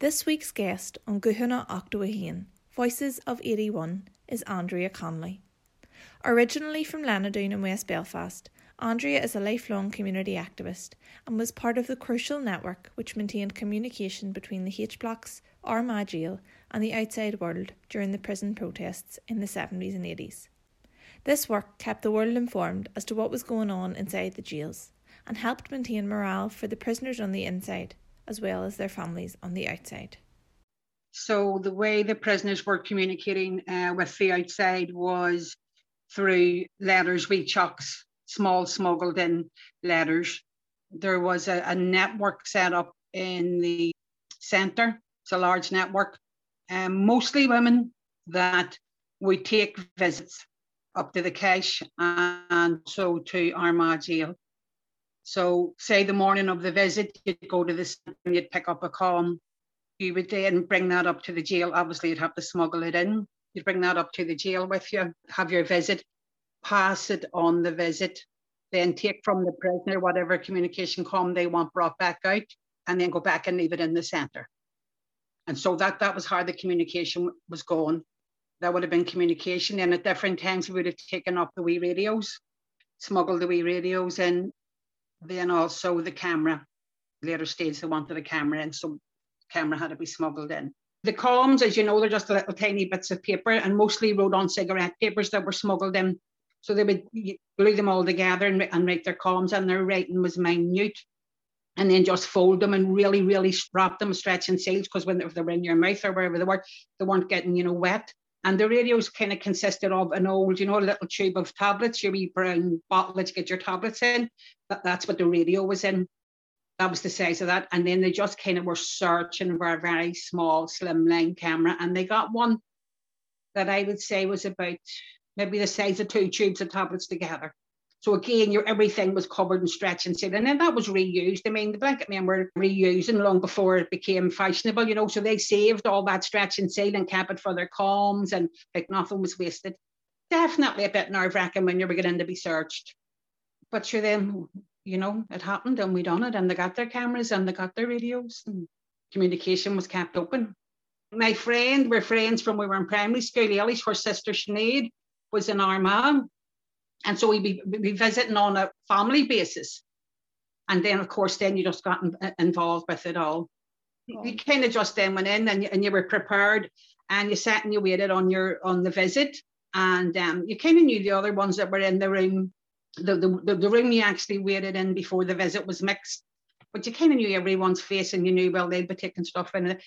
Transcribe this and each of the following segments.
This week's guest on Guhuna Octawahin, Voices of 81, is Andrea Connolly. Originally from Lenadoon in West Belfast, Andrea is a lifelong community activist and was part of the crucial network which maintained communication between the H blocks, Armagh jail, and the outside world during the prison protests in the 70s and 80s. This work kept the world informed as to what was going on inside the jails and helped maintain morale for the prisoners on the inside as well as their families on the outside. So, the way the prisoners were communicating uh, with the outside was through letters, wee chucks, small smuggled in letters. There was a, a network set up in the centre, it's a large network, um, mostly women that would take visits up to the Kesh and so to Armagh jail. So, say the morning of the visit, you'd go to the and you'd pick up a com. You would then bring that up to the jail. Obviously, you'd have to smuggle it in. You'd bring that up to the jail with you, have your visit, pass it on the visit, then take from the prisoner whatever communication com they want brought back out, and then go back and leave it in the centre. And so that that was how the communication was going. That would have been communication. And at different times, we would have taken up the wee radios, smuggled the wee radios in, then also the camera. Later stage, they wanted a camera and so camera had to be smuggled in. The columns, as you know, they're just little tiny bits of paper and mostly wrote on cigarette papers that were smuggled in. So they would glue them all together and, and write their columns, and their writing was minute. And then just fold them and really, really wrap them, stretch and seals, because when they were in your mouth or wherever they were, they weren't getting, you know, wet. And the radios kind of consisted of an old, you know, little tube of tablets, your wee brown bottle you get your tablets in. That, that's what the radio was in. That was the size of that. And then they just kind of were searching for a very small, slimline camera. And they got one that I would say was about maybe the size of two tubes of tablets together. So again, your everything was covered in stretch and seal, and then that was reused. I mean, the blanket men were reusing long before it became fashionable, you know. So they saved all that stretch and seal and kept it for their comms, and like nothing was wasted. Definitely a bit nerve wracking when you were beginning to be searched, but sure, then you know it happened, and we done it, and they got their cameras and they got their radios, and communication was kept open. My friend, we're friends from we were in primary school, Eilish, her sister Sinead was in Armagh and so we'd be, be visiting on a family basis. And then, of course, then you just got in, involved with it all. Oh. You kind of just then went in and you, and you were prepared and you sat and you waited on your on the visit. And um, you kind of knew the other ones that were in the room. The, the, the room you actually waited in before the visit was mixed. But you kind of knew everyone's face and you knew, well, they'd be taking stuff in.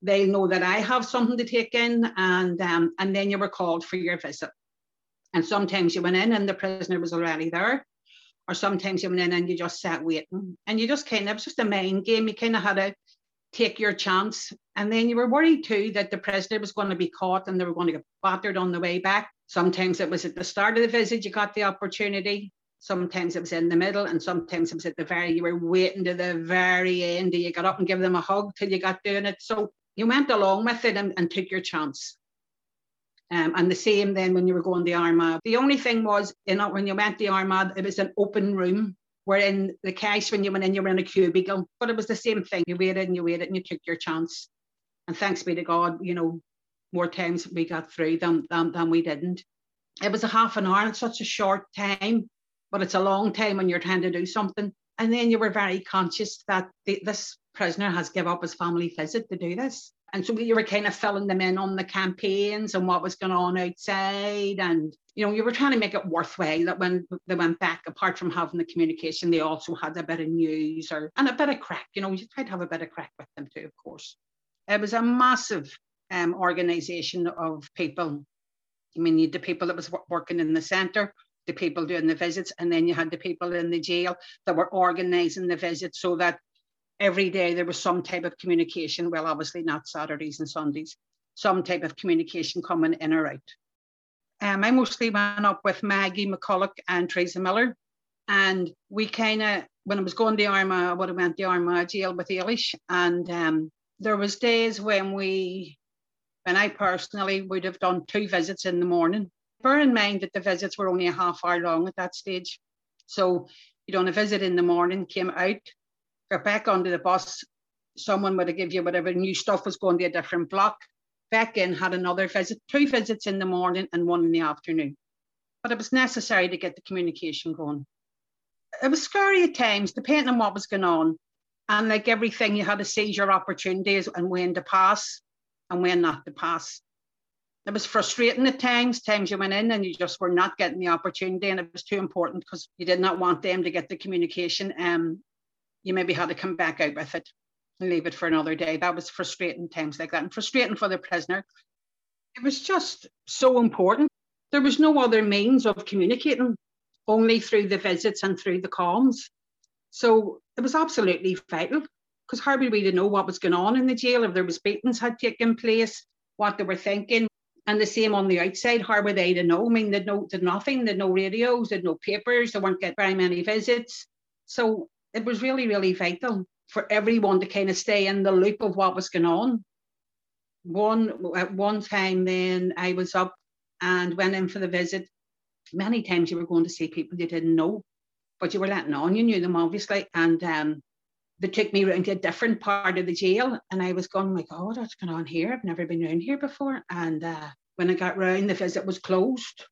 They'll know that I have something to take in. And, um, and then you were called for your visit. And sometimes you went in and the prisoner was already there. Or sometimes you went in and you just sat waiting. And you just kind of, it was just a mind game. You kind of had to take your chance. And then you were worried too that the prisoner was going to be caught and they were going to get battered on the way back. Sometimes it was at the start of the visit you got the opportunity. Sometimes it was in the middle, and sometimes it was at the very, you were waiting to the very end. You got up and give them a hug till you got doing it. So you went along with it and, and took your chance. Um, and the same then when you were going to Armagh. The only thing was, you know, when you went to Armagh, it was an open room. Where in the Kesh, when you went in, you were in a cubicle, but it was the same thing. You waited and you waited and you took your chance. And thanks be to God, you know, more times we got through than, than, than we didn't. It was a half an hour, it's such a short time, but it's a long time when you're trying to do something. And then you were very conscious that the, this prisoner has give up his family visit to do this and so you were kind of filling them in on the campaigns and what was going on outside. And you know you were trying to make it worthwhile that when they went back apart from having the communication they also had a bit of news or and a bit of crack you know you tried to have a bit of crack with them too of course. It was a massive um, organization of people. I mean you had the people that was working in the center the people doing the visits and then you had the people in the jail that were organizing the visits so that every day there was some type of communication. Well, obviously not Saturdays and Sundays, some type of communication coming in or out. Um, I mostly went up with Maggie McCulloch and Teresa Miller. And we kind of, when I was going to Armagh, I would have went to Armagh jail with Eilish. And um, there was days when we, when I personally would have done two visits in the morning. Bear in mind that the visits were only a half hour long at that stage. So you'd done a visit in the morning, came out, got back onto the bus, someone would have give you whatever new stuff was going to a different block. Back in had another visit, two visits in the morning and one in the afternoon. But it was necessary to get the communication going. It was scary at times, depending on what was going on. And like everything, you had to seize your opportunities and when to pass and when not to pass. It was frustrating at times, times you went in and you just were not getting the opportunity and it was too important because you did not want them to get the communication. Um, you maybe had to come back out with it and leave it for another day. That was frustrating times like that and frustrating for the prisoner. It was just so important. There was no other means of communicating, only through the visits and through the comms. So it was absolutely vital because how were we to know what was going on in the jail, if there was beatings had taken place, what they were thinking. And the same on the outside, how were they to know? I mean, they'd no, nothing, they'd no radios, they'd no papers, they weren't getting very many visits. So it was really, really vital for everyone to kind of stay in the loop of what was going on. One at one time, then I was up and went in for the visit. Many times you were going to see people you didn't know, but you were letting on. You knew them obviously, and um, they took me around to a different part of the jail, and I was going, like, oh "My what's going on here? I've never been around here before." And uh, when I got round, the visit was closed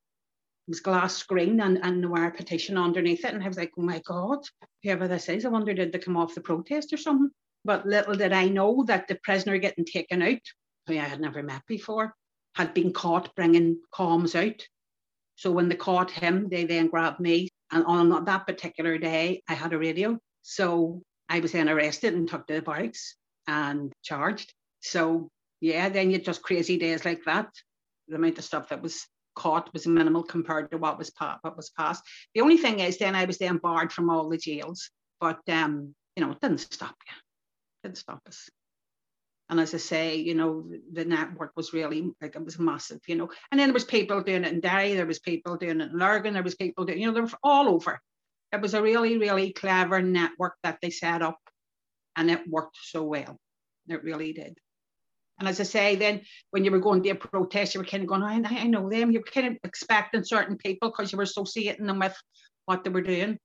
was glass screen and, and wire petition underneath it. And I was like, oh my God, whoever this is, I wonder did they come off the protest or something? But little did I know that the prisoner getting taken out, who I had never met before, had been caught bringing comms out. So when they caught him, they then grabbed me. And on that particular day, I had a radio. So I was then arrested and took to the barracks and charged. So yeah, then you just crazy days like that. The amount of stuff that was caught was minimal compared to what was pa- what was passed. The only thing is, then I was then barred from all the jails, but um, you know, it didn't stop you, it didn't stop us. And as I say, you know, the network was really like it was massive, you know. And then there was people doing it in Derry, there was people doing it in Lurgan, there was people doing, you know, they were all over. It was a really, really clever network that they set up, and it worked so well. It really did. And as I say, then when you were going to a protest, you were kind of going, I, I know them. You were kind of expecting certain people because you were associating them with what they were doing.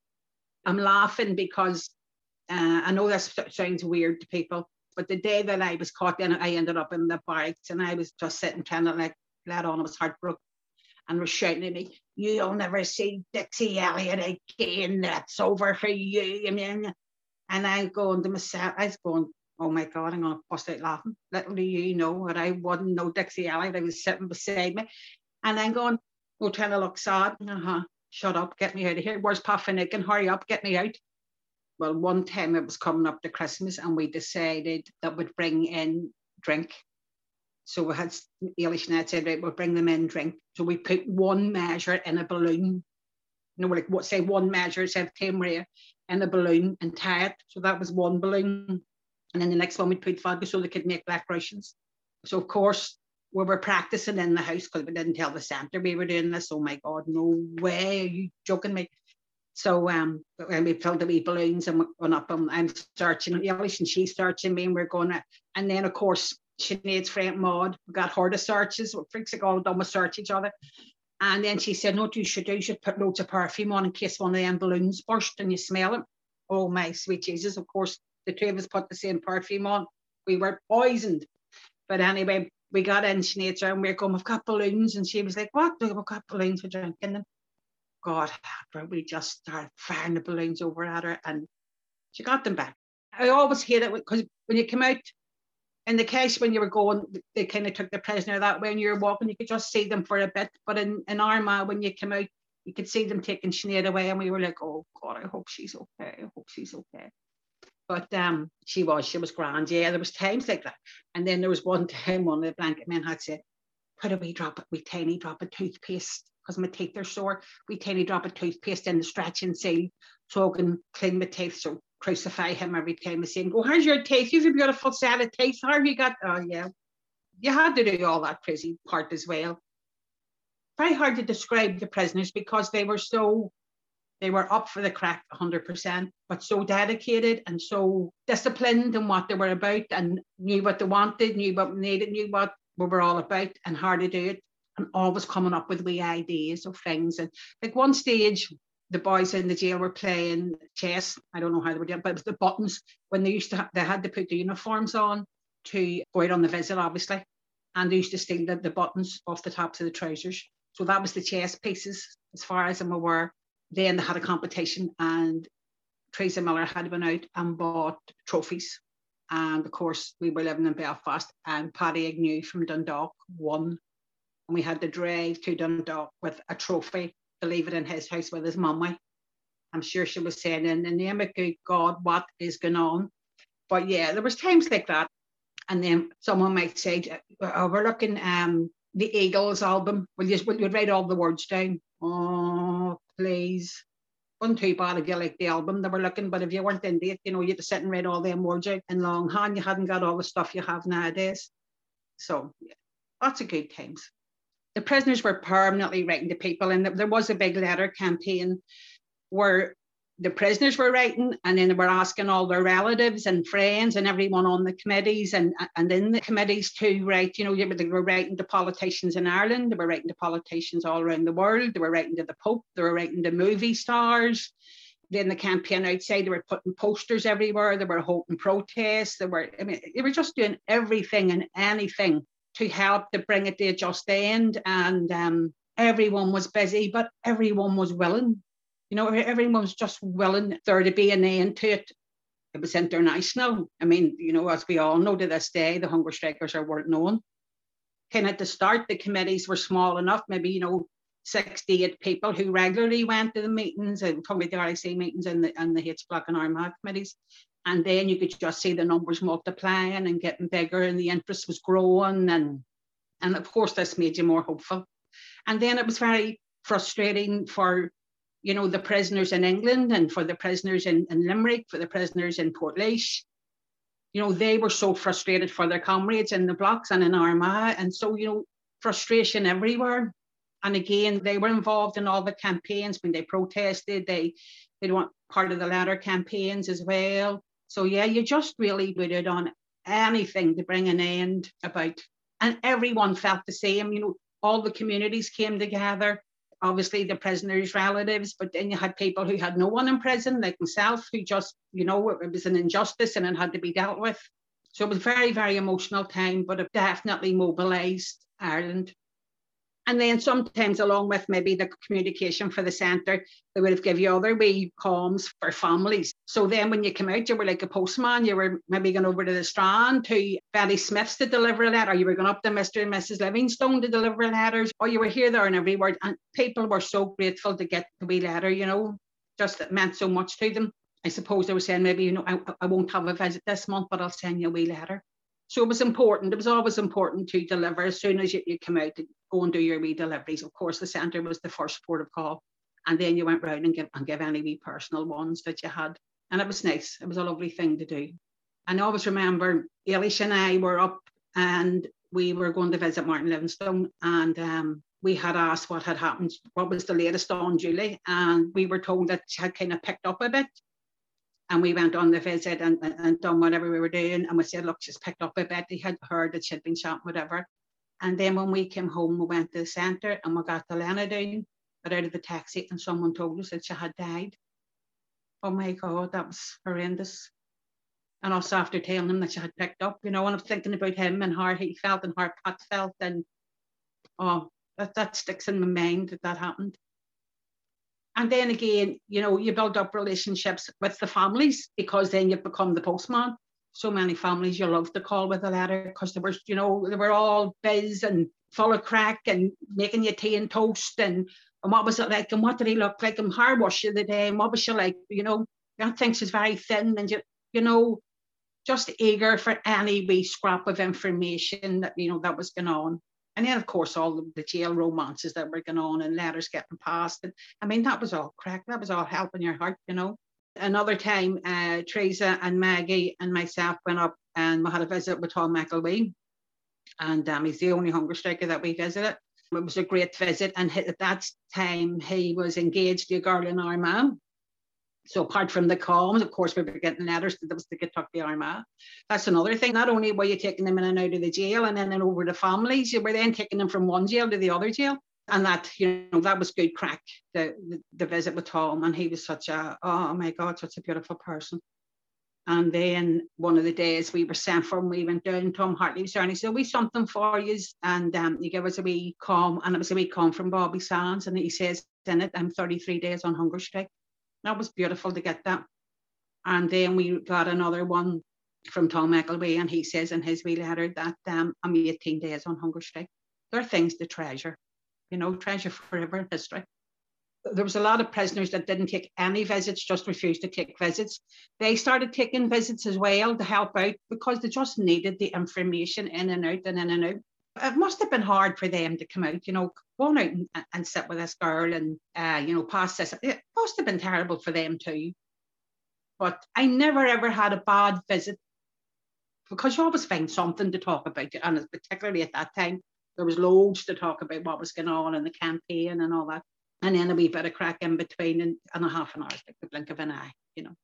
I'm laughing because uh, I know this sounds weird to people, but the day that I was caught, then I ended up in the barracks and I was just sitting trying to like let on. I was heartbroken and was shouting at me, You'll never see Dixie Elliott again. That's over for you. I mean, and I going to myself, I was going, oh my God, I'm going to bust out laughing. Little do you know that I wouldn't know Dixie Elliott. I was sitting beside me. And I'm going, we're trying to look sad. Uh-huh. Shut up, get me out of here. Where's Pat Finucane? Hurry up, get me out. Well, one time it was coming up to Christmas and we decided that we'd bring in drink. So we had Eilish and said, right, we'll bring them in drink. So we put one measure in a balloon. You know, like what say one measure, said Tia Maria, in a balloon and tie it. So that was one balloon. And then the next one we put vodka so they could make black Russians. So of course we were practicing in the house because we didn't tell the centre we were doing this. Oh my God, no way, are you joking me? So um, when we filled the wee balloons and went up and I'm searching and Eilish and she's searching me and we're going to, and then of course Sinead's friend Maud, got her to searches, freaks are all done with search each other. And then she said, no, what you should do, you should put loads of perfume on in case one of them balloons burst and you smell it. Oh my sweet Jesus, of course, the two of us put the same perfume on. We were poisoned. But anyway, we got in Sinead's and we are going, we've got balloons. And she was like, what? We've got balloons for drinking them. God, we just started firing the balloons over at her and she got them back. I always hate it because when you come out, in the Kesh when you were going, they kind of took the prisoner that way and you were walking, you could just see them for a bit. But in, in Armagh, when you come out, you could see them taking Sinead away and we were like, oh God, I hope she's okay. I hope she's okay. But um, she was, she was grand. Yeah, there was times like that. And then there was one time one of the blanket men had said, put a wee drop, a wee tiny drop of toothpaste, because my teeth are sore, wee tiny drop of toothpaste in the stretching seal so I can clean my teeth. So crucify him every time I see him, go, how's your teeth? You've a beautiful set of teeth. How have you got? Oh, yeah. You had to do all that crazy part as well. Very hard to describe the prisoners because they were so they were up for the crack 100%, but so dedicated and so disciplined in what they were about and knew what they wanted, knew what needed, knew what we were all about and how to do it, and always coming up with wee ideas of things. And like one stage, the boys in the jail were playing chess. I don't know how they were doing, but it was the buttons when they used to ha- they had to put the uniforms on to go out on the visit, obviously, and they used to steal the, the buttons off the tops of the trousers. So that was the chess pieces, as far as I'm aware. Then they had a competition, and Teresa Miller had been out and bought trophies. And of course, we were living in Belfast, and Paddy Agnew from Dundalk won. And we had to drive to Dundalk with a trophy to leave it in his house with his mummy. I'm sure she was saying, in the name of good God, what is going on? But yeah, there was times like that. And then someone might say, oh, we're looking um the Eagles album. Will you will you write all the words down? Oh, please. Wasn't too bad if you like the album they were looking, but if you weren't into it, you know, you had to sit and read all them words out in longhand. You hadn't got all the stuff you have nowadays. So yeah, lots of good times the prisoners were permanently writing to people, and there was a big letter campaign where the prisoners were writing, and then they were asking all their relatives and friends and everyone on the committees and and in the committees to write. You know, they were writing to politicians in Ireland, they were writing to politicians all around the world, they were writing to the Pope, they were writing to movie stars. Then the campaign outside, they were putting posters everywhere, they were holding protests, they were, I mean, they were just doing everything and anything to help to bring it to a just end. And um, everyone was busy, but everyone was willing. You know, everyone was just willing there to be an end to it. It was international. I mean, you know, as we all know to this day, the hunger strikers are world known. Of at the start, the committees were small enough, maybe, you know, 68 people who regularly went to the meetings and probably the RAC meetings and the, and the H Block and Armagh committees. And then you could just see the numbers multiplying and getting bigger and the interest was growing. And, and of course, this made you more hopeful. And then it was very frustrating for, you know, the prisoners in England and for the prisoners in, in Limerick, for the prisoners in Portlaoise. You know, they were so frustrated for their comrades in the blocks and in Armagh. And so, you know, frustration everywhere. And again, they were involved in all the campaigns when they protested. They they want part of the latter campaigns as well. So yeah, you just really it on anything to bring an end about. And everyone felt the same, you know, all the communities came together. Obviously the prisoners' relatives, but then you had people who had no one in prison, like myself, who just, you know, it was an injustice and it had to be dealt with. So it was very, very emotional time, but it definitely mobilized Ireland. And then sometimes along with maybe the communication for the centre, they would have give you other wee columns for families. So then when you come out, you were like a postman, you were maybe going over to the Strand to Betty Smith's to deliver a letter, or you were going up to Mr. and Mrs. Livingstone to deliver letters, or you were here, there and everywhere. And people were so grateful to get the wee letter, you know, just it meant so much to them. I suppose they were saying maybe, you know, I, I won't have a visit this month, but I'll send you a wee letter. So it was important. It was always important to deliver as soon as you, you come out to go and do your wee deliveries. Of course, the centre was the first port of call. And then you went round and give, and give any wee personal ones that you had. And it was nice. It was a lovely thing to do. And I always remember Eilish and I were up and we were going to visit Martin Livingstone and um, we had asked what had happened, what was the latest on Julie, and we were told that she had kind of picked up a bit and we went on the visit and, and, done whatever we were doing. And we said, look, she's picked up a bit. He had heard that she'd been shot, whatever. And then when we came home, we went to the centre and we got the Lenadoon, got out of the taxi, and someone told us that she had died. Oh my God, that was horrendous. And also after telling him that she had picked up, you know, and I'm thinking about him and how he felt and how Pat felt. And oh, that, that sticks in my mind that that happened. And then again, you know, you build up relationships with the families because then you become the postman. So many families you love to call with a letter because they were, you know, they were all biz and full of crack and making you tea and toast. And, and what was it like? And what did he look like? And how was she the day? And what was she like, you know, that think she's very thin and you, you know, just eager for any wee scrap of information that, you know, that was going on. And then, of course, all the, jail romances that were going on and letters getting passed. And I mean, that was all crack. That was all helping your heart, you know. Another time, uh, Teresa and Maggie and myself went up and we had a visit with Tom McElwee. And um, he's the only hunger striker that we visited. It was a great visit. And at that time, he was engaged to a girl in Armagh so apart from the comms, of course, we were getting letters that was the Kentucky Armagh. That's another thing. Not only were you taking them in and out of the jail and then and over to families, you were then taking them from one jail to the other jail. and that you know that was good crack the, the, the visit with Tom and he was such a oh my god such a beautiful person and then one of the days we were sent from we went down Tom Hartley was there and he said we something for you and um, he gave us a wee com and it was a wee com from Bobby Sands and he says in it I'm 33 days on hunger strike that was beautiful to get that and then we got another one from Tom McElwee and he says in his wee letter that um, I'm 18 days on hunger strike there are things to treasure you know, treasure forever in history. There was a lot of prisoners that didn't take any visits, just refused to take visits. They started taking visits as well to help out because they just needed the information in and out and in and out. It must have been hard for them to come out, you know, go out and, and sit with this girl and, uh, you know, pass this. It must have been terrible for them too. But I never ever had a bad visit because you always find something to talk about, and particularly at that time, there was loads to talk about what was going on in the campaign and all that. And then a wee bit of crack in between and, and a half an hour, like the blink of an eye, you know.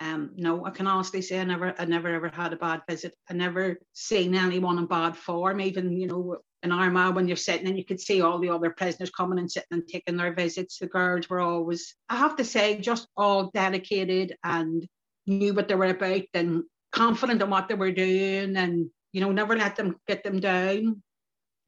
Um, no, I can honestly say I never, I never ever had a bad visit. I never seen anyone in bad form. Even you know, in Armagh when you're sitting and you could see all the other prisoners coming and sitting and taking their visits. The guards were always, I have to say, just all dedicated and knew what they were about and confident in what they were doing, and you know, never let them get them down.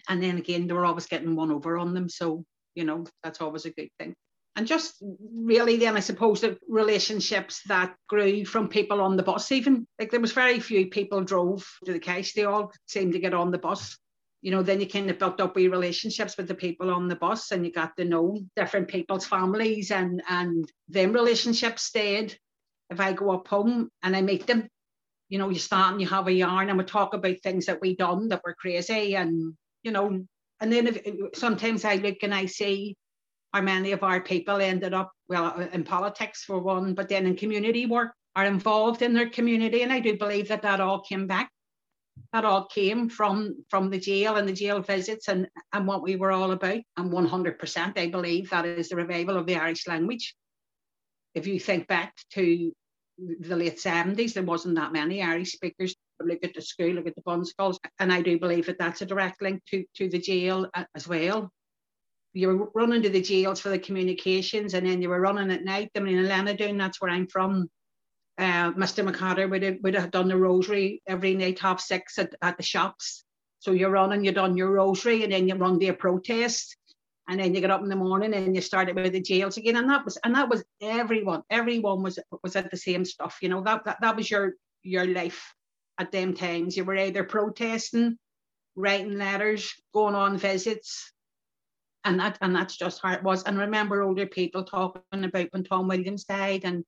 And then again, they were always getting one over on them. So, you know, that's always a good thing. And just really, then I suppose the relationships that grew from people on the bus, even like there was very few people drove to the Kesh. They all seemed to get on the bus. You know, then you kind of built up wee relationships with the people on the bus and you got to know different people's families and and them relationships stayed. If I go up home and I meet them, you know, you start and you have a yarn and we talk about things that we done that were crazy and you know, and then if, sometimes I look and I see how many of our people ended up, well, in politics for one, but then in community work are involved in their community. And I do believe that that all came back. That all came from from the jail and the jail visits and, and what we were all about. And 100%, I believe that is the revival of the Irish language. If you think back to the late 70s, there wasn't that many Irish speakers look at the school, look at the bun schools, and I do believe that that's a direct link to, to the jail uh, as well. You were running to the jails for the communications, and then you were running at night. I mean, in Lenadoon, that's where I'm from. Mr. McCarter would have, would have done the rosary every night, half six at, at the shops. So you're running, you done your rosary, and then you run their protest, and then you get up in the morning and you started with the jails again. And that was and that was everyone. Everyone was was at the same stuff. You know that that, that was your your life at them times. You were either protesting, writing letters, going on visits, and that and that's just how it was. And remember older people talking about when Tom Williams died and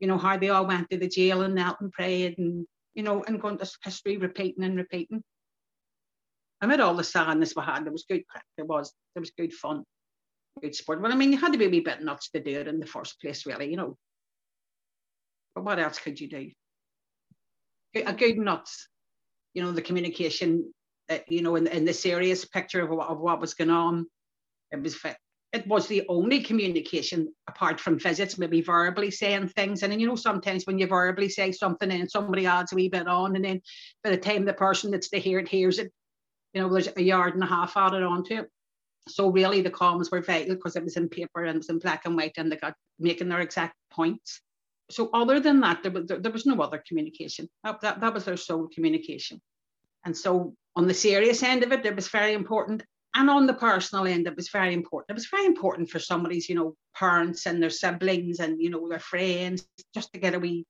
you know how they all went to the jail and knelt and prayed and you know and going to history repeating and repeating. Amid all the sadness we had, there was good crack. There was there was good fun, good sport. Well, I mean, you had to be a wee bit nuts to do it in the first place, really, you know. But what else could you do? a good nuts, you know, the communication, uh, you know, in, in the serious picture of of what was going on. It was it was the only communication apart from visits, maybe verbally saying things. And then, you know, sometimes when you verbally say something and somebody adds a wee bit on, and then by the time the person that's to hear it hears it, you know, there's a yard and a half added onto it. So really the comms were vital because it was in paper and it was in black and white and they got making their exact points so other than that, there was, there was no other communication. That, that, that was their sole communication. And so on the serious end of it, it was very important. And on the personal end, it was very important. It was very important for somebody's, you know, parents and their siblings and, you know, their friends, just to get a wee,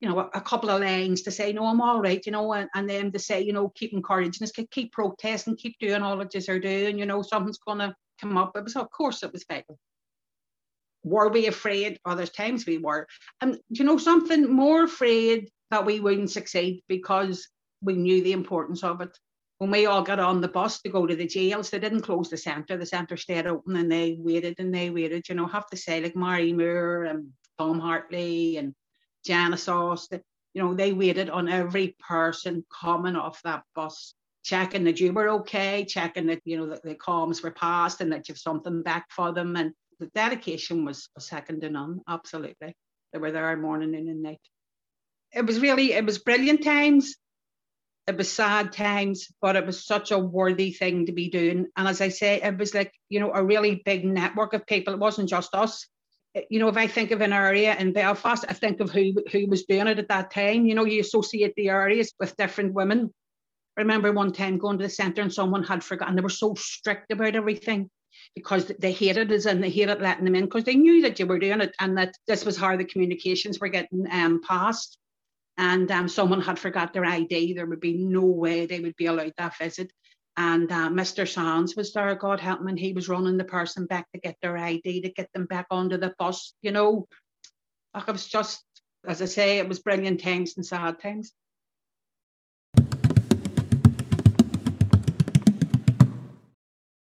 you know, a, couple of lines to say, no, I'm all right, you know, and, and then to say, you know, keep encouraging us, keep protesting, keep doing all that you're doing, you know, something's to come up. It was, of course, it was vital were we afraid? Oh, Other times we were. And you know something more afraid that we wouldn't succeed because we knew the importance of it. When we all got on the bus to go to the jails, they didn't close the centre. The centre stayed open and they waited and they waited. You know, have to say like Mary Moore and Tom Hartley and Janice Austin, you know, they waited on every person coming off that bus checking that you were okay, checking that you know that the comms were passed and that you've something back for them. And the dedication was, second to none. Absolutely, they were there morning, noon, and night. It was really, it was brilliant times. It was sad times, but it was such a worthy thing to be doing. And as I say, it was like, you know, a really big network of people. It wasn't just us. You know, if I think of an area in Belfast, I think of who who was doing it at that time. You know, you associate the areas with different women. I remember one time going to the centre and someone had forgotten. They were so strict about everything because they hated us and they hated letting them in because they knew that you were doing it and that this was how the communications were getting um, passed and um, someone had forgot their ID, there would be no way they would be allowed that visit. And uh, Mr. Sands was there, God help him, and he was running the person back to get their ID, to get them back onto the bus, you know. Like it was just, as I say, it was brilliant times and sad times.